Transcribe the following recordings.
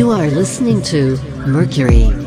You are listening to Mercury.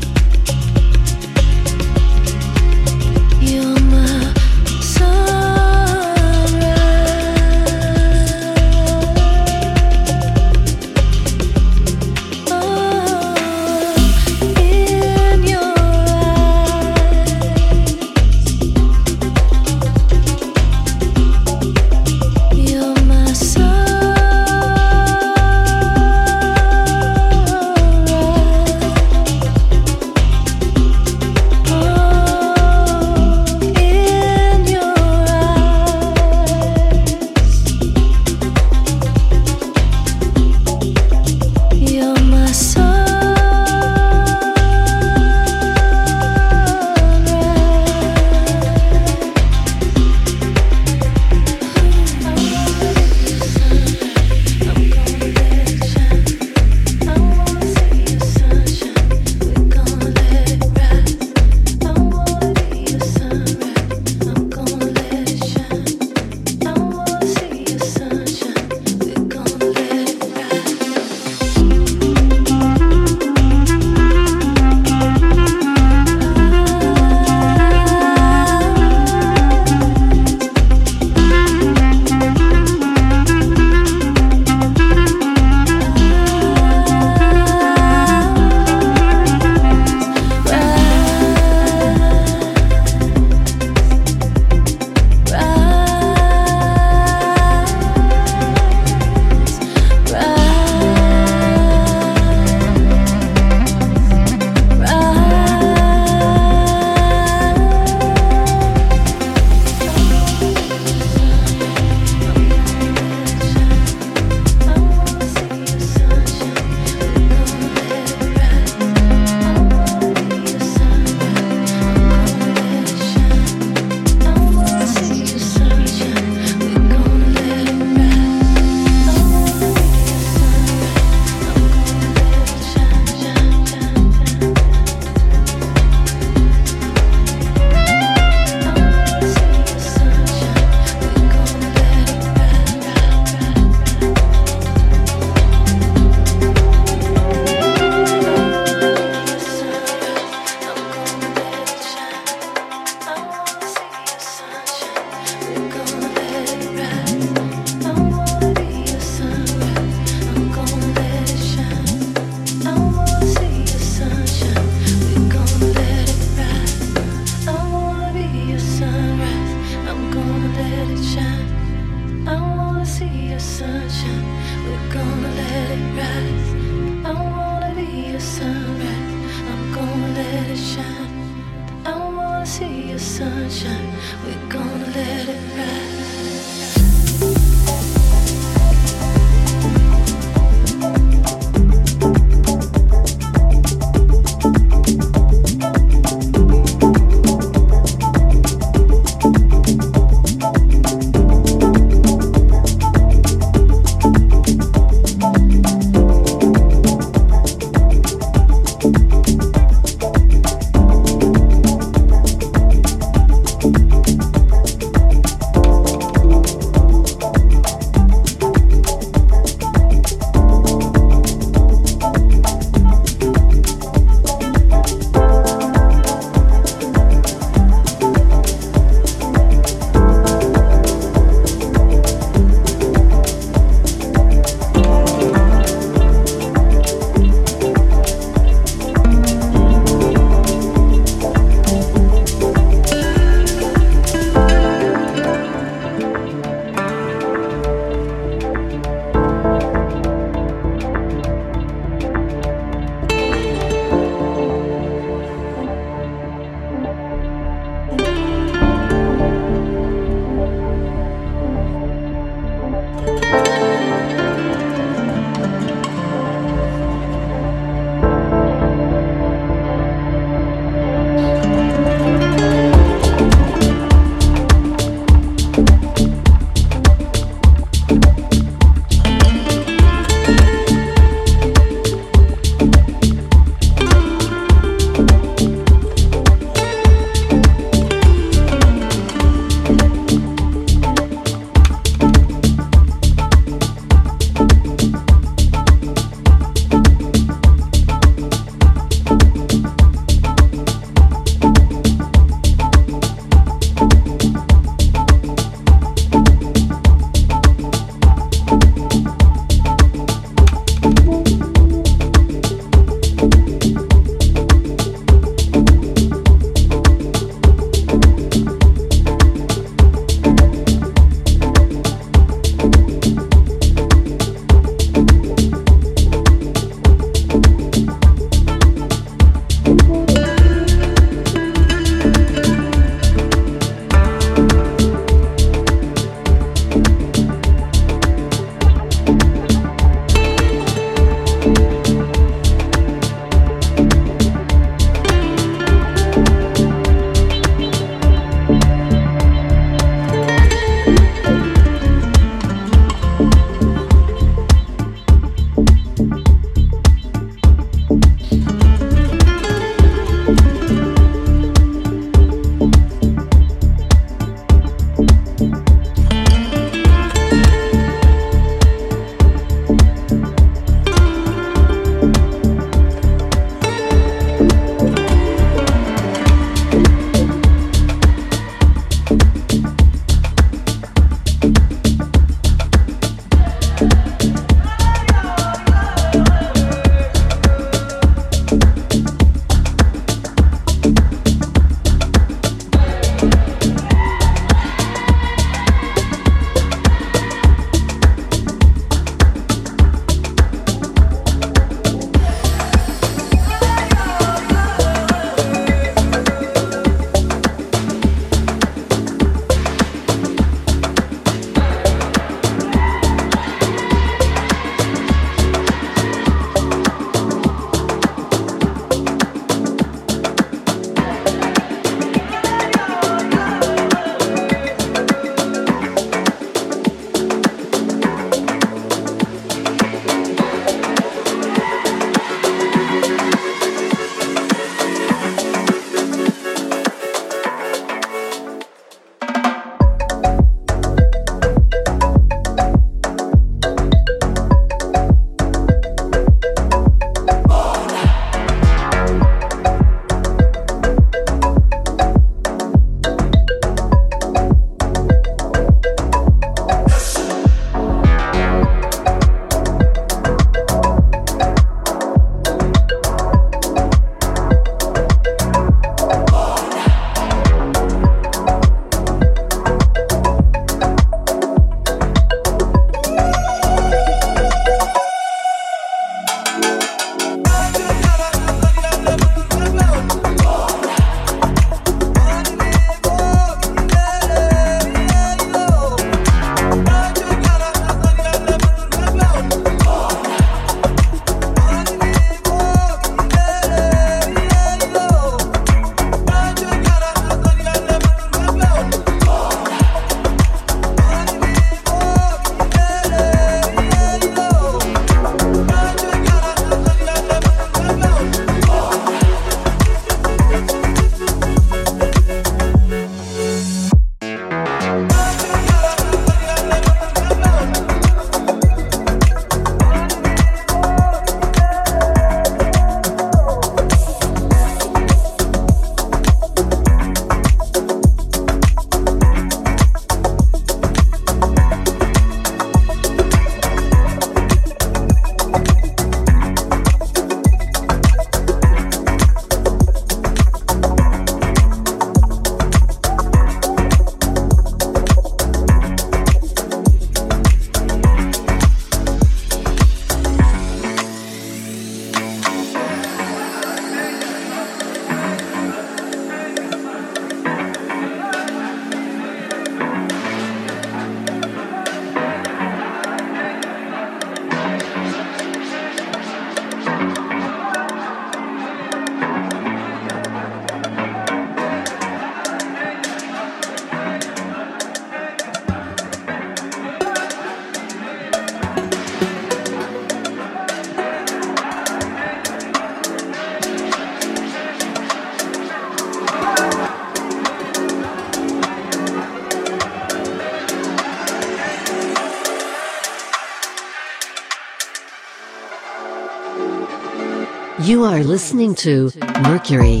Are listening to Mercury.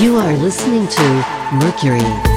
You are listening to Mercury.